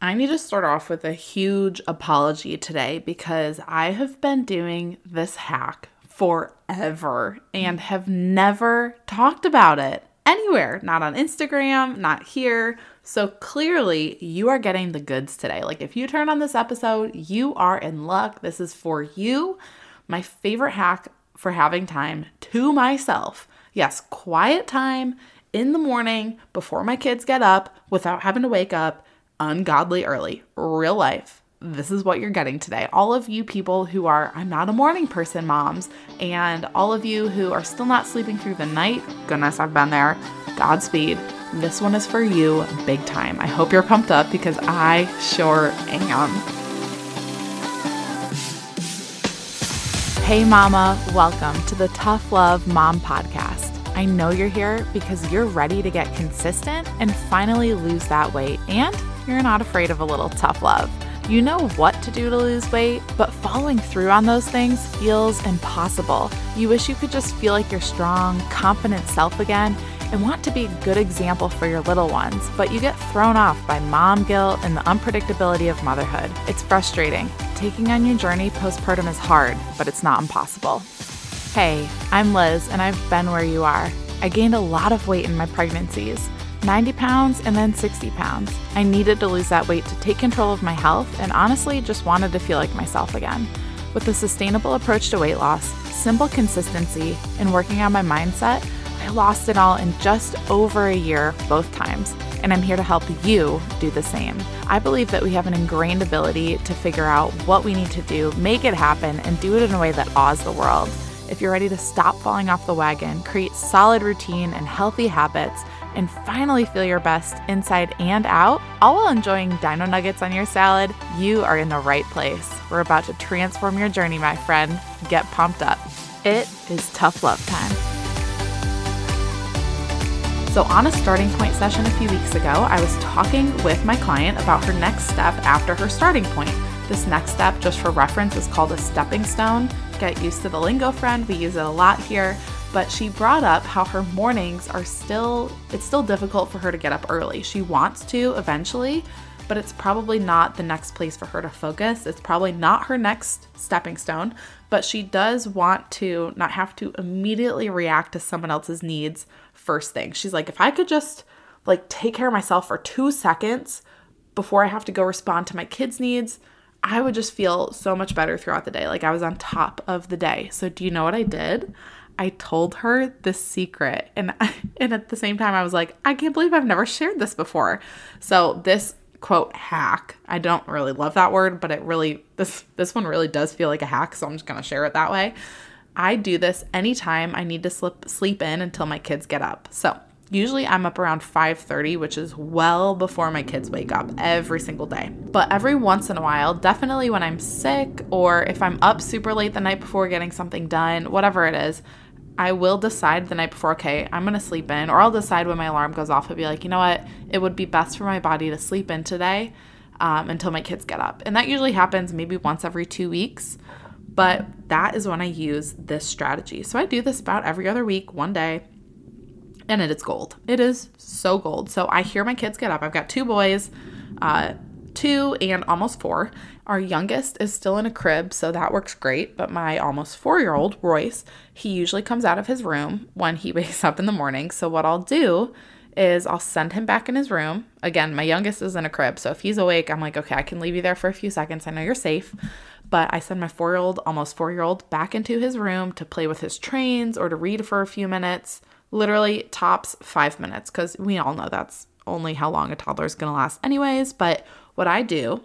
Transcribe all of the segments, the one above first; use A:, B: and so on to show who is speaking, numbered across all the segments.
A: I need to start off with a huge apology today because I have been doing this hack forever and have never talked about it anywhere, not on Instagram, not here. So clearly, you are getting the goods today. Like, if you turn on this episode, you are in luck. This is for you. My favorite hack for having time to myself. Yes, quiet time in the morning before my kids get up without having to wake up ungodly early. Real life. This is what you're getting today. All of you people who are, I'm not a morning person moms, and all of you who are still not sleeping through the night, goodness, I've been there. Godspeed. This one is for you big time. I hope you're pumped up because I sure am. Hey, Mama, welcome to the Tough Love Mom Podcast. I know you're here because you're ready to get consistent and finally lose that weight, and you're not afraid of a little tough love. You know what to do to lose weight, but following through on those things feels impossible. You wish you could just feel like your strong, confident self again and want to be a good example for your little ones, but you get thrown off by mom guilt and the unpredictability of motherhood. It's frustrating. Taking on your journey postpartum is hard, but it's not impossible. Hey, I'm Liz, and I've been where you are. I gained a lot of weight in my pregnancies 90 pounds and then 60 pounds. I needed to lose that weight to take control of my health and honestly just wanted to feel like myself again. With a sustainable approach to weight loss, simple consistency, and working on my mindset, I lost it all in just over a year both times. And I'm here to help you do the same. I believe that we have an ingrained ability to figure out what we need to do, make it happen, and do it in a way that awes the world. If you're ready to stop falling off the wagon, create solid routine and healthy habits, and finally feel your best inside and out, all while enjoying dino nuggets on your salad, you are in the right place. We're about to transform your journey, my friend. Get pumped up. It is tough love time. So, on a starting point session a few weeks ago, I was talking with my client about her next step after her starting point. This next step, just for reference, is called a stepping stone. Get used to the lingo, friend. We use it a lot here. But she brought up how her mornings are still, it's still difficult for her to get up early. She wants to eventually, but it's probably not the next place for her to focus. It's probably not her next stepping stone, but she does want to not have to immediately react to someone else's needs first thing. She's like, if I could just like take care of myself for two seconds before I have to go respond to my kids' needs, I would just feel so much better throughout the day. Like I was on top of the day. So, do you know what I did? I told her the secret. And and at the same time I was like, I can't believe I've never shared this before. So, this quote hack, I don't really love that word, but it really this this one really does feel like a hack, so I'm just going to share it that way. I do this anytime I need to slip, sleep in until my kids get up. So, Usually I'm up around 5:30, which is well before my kids wake up every single day. But every once in a while, definitely when I'm sick or if I'm up super late the night before getting something done, whatever it is, I will decide the night before, okay, I'm gonna sleep in, or I'll decide when my alarm goes off. I'll be like, you know what, it would be best for my body to sleep in today um, until my kids get up. And that usually happens maybe once every two weeks, but that is when I use this strategy. So I do this about every other week, one day and it is gold. It is so gold. So I hear my kids get up. I've got two boys, uh, two and almost four. Our youngest is still in a crib, so that works great. But my almost four year old, Royce, he usually comes out of his room when he wakes up in the morning. So what I'll do is I'll send him back in his room. Again, my youngest is in a crib. So if he's awake, I'm like, okay, I can leave you there for a few seconds. I know you're safe. But I send my four year old, almost four year old, back into his room to play with his trains or to read for a few minutes literally tops five minutes because we all know that's only how long a toddler is going to last, anyways. But what I do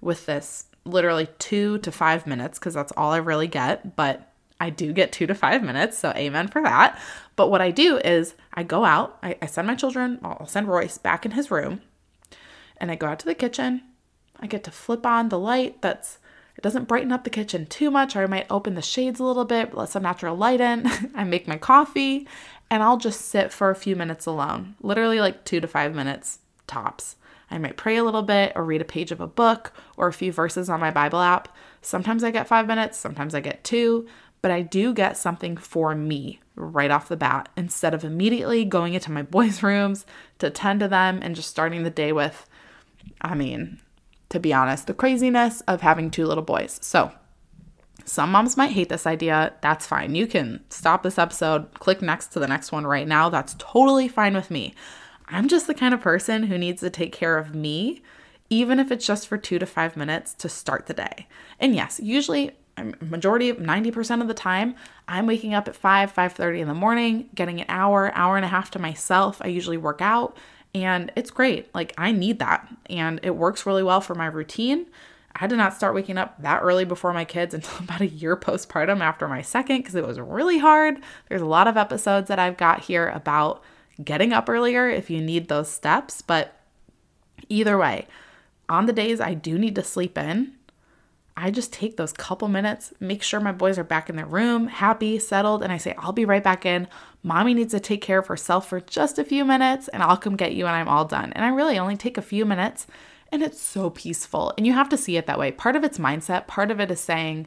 A: with this literally two to five minutes, because that's all I really get, but I do get two to five minutes, so amen for that. But what I do is I go out, I, I send my children, I'll send Royce back in his room, and I go out to the kitchen. I get to flip on the light that's it doesn't brighten up the kitchen too much, or I might open the shades a little bit, let some natural light in. I make my coffee, and I'll just sit for a few minutes alone, literally like two to five minutes tops. I might pray a little bit or read a page of a book or a few verses on my Bible app. Sometimes I get five minutes, sometimes I get two, but I do get something for me right off the bat instead of immediately going into my boys' rooms to tend to them and just starting the day with, I mean, to be honest, the craziness of having two little boys. So, some moms might hate this idea. That's fine. You can stop this episode, click next to the next one right now. That's totally fine with me. I'm just the kind of person who needs to take care of me, even if it's just for two to five minutes to start the day. And yes, usually um, majority of 90% of the time i'm waking up at 5 5.30 in the morning getting an hour hour and a half to myself i usually work out and it's great like i need that and it works really well for my routine I did not start waking up that early before my kids until about a year postpartum after my second because it was really hard. There's a lot of episodes that I've got here about getting up earlier if you need those steps. But either way, on the days I do need to sleep in, I just take those couple minutes, make sure my boys are back in their room, happy, settled, and I say, I'll be right back in. Mommy needs to take care of herself for just a few minutes, and I'll come get you when I'm all done. And I really only take a few minutes and it's so peaceful. And you have to see it that way. Part of it's mindset, part of it is saying,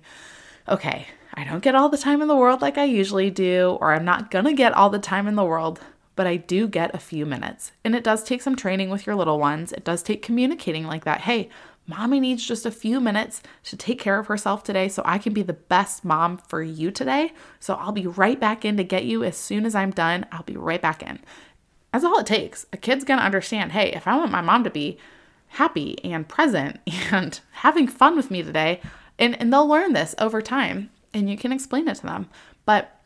A: okay, I don't get all the time in the world like I usually do, or I'm not gonna get all the time in the world, but I do get a few minutes. And it does take some training with your little ones. It does take communicating like that. Hey, mommy needs just a few minutes to take care of herself today so I can be the best mom for you today. So I'll be right back in to get you as soon as I'm done. I'll be right back in. That's all it takes. A kid's gonna understand hey, if I want my mom to be happy and present and having fun with me today. And, and they'll learn this over time and you can explain it to them. But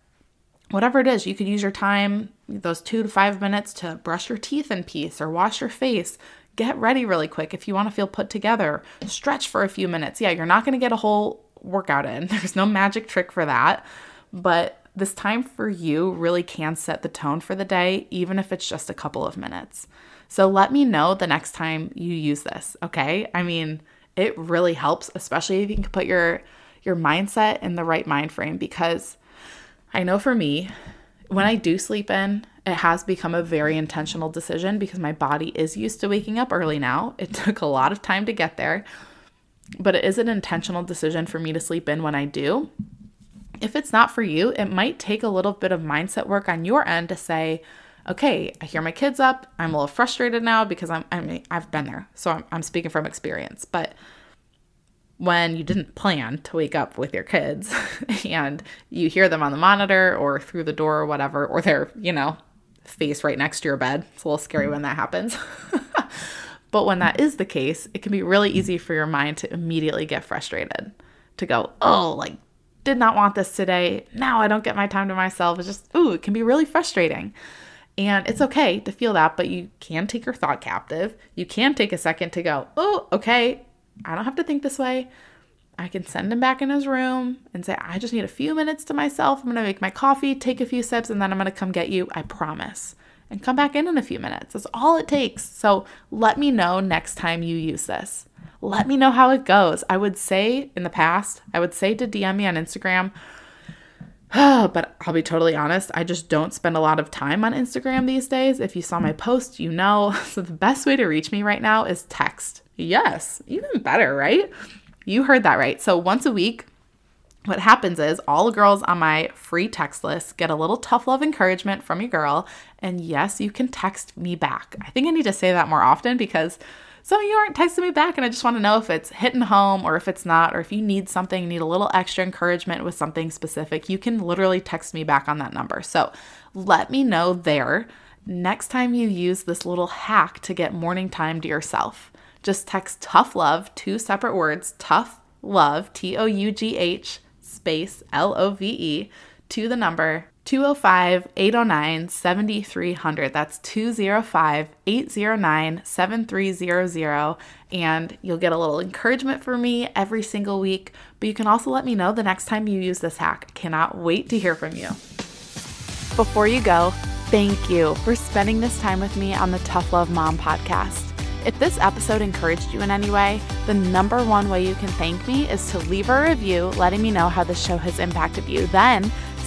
A: whatever it is, you could use your time, those two to five minutes, to brush your teeth in peace or wash your face. Get ready really quick if you want to feel put together. Stretch for a few minutes. Yeah, you're not going to get a whole workout in, there's no magic trick for that. But this time for you really can set the tone for the day, even if it's just a couple of minutes. So let me know the next time you use this, okay? I mean, it really helps, especially if you can put your your mindset in the right mind frame because I know for me, when I do sleep in, it has become a very intentional decision because my body is used to waking up early now. It took a lot of time to get there, but it is an intentional decision for me to sleep in when I do. If it's not for you, it might take a little bit of mindset work on your end to say, okay, I hear my kids up. I'm a little frustrated now because I'm, I mean, I've been there. So I'm, I'm speaking from experience. But when you didn't plan to wake up with your kids and you hear them on the monitor or through the door or whatever, or they're, you know, face right next to your bed, it's a little scary when that happens. but when that is the case, it can be really easy for your mind to immediately get frustrated, to go, oh, like, did not want this today. Now I don't get my time to myself. It's just, ooh, it can be really frustrating. And it's okay to feel that, but you can take your thought captive. You can take a second to go, oh, okay, I don't have to think this way. I can send him back in his room and say, I just need a few minutes to myself. I'm going to make my coffee, take a few sips, and then I'm going to come get you. I promise. And come back in in a few minutes. That's all it takes. So let me know next time you use this. Let me know how it goes. I would say in the past, I would say to DM me on Instagram but I'll be totally honest, I just don't spend a lot of time on Instagram these days. If you saw my post, you know. So the best way to reach me right now is text. Yes, even better, right? You heard that right. So once a week, what happens is all the girls on my free text list get a little tough love encouragement from your girl. And yes, you can text me back. I think I need to say that more often because some of you aren't texting me back, and I just want to know if it's hitting home or if it's not, or if you need something, need a little extra encouragement with something specific, you can literally text me back on that number. So let me know there next time you use this little hack to get morning time to yourself. Just text tough love, two separate words, tough love, T O U G H space L O V E, to the number 205 809 7300. That's 205 809 7300. And you'll get a little encouragement from me every single week. But you can also let me know the next time you use this hack. Cannot wait to hear from you. Before you go, thank you for spending this time with me on the Tough Love Mom podcast. If this episode encouraged you in any way, the number one way you can thank me is to leave a review letting me know how the show has impacted you. Then,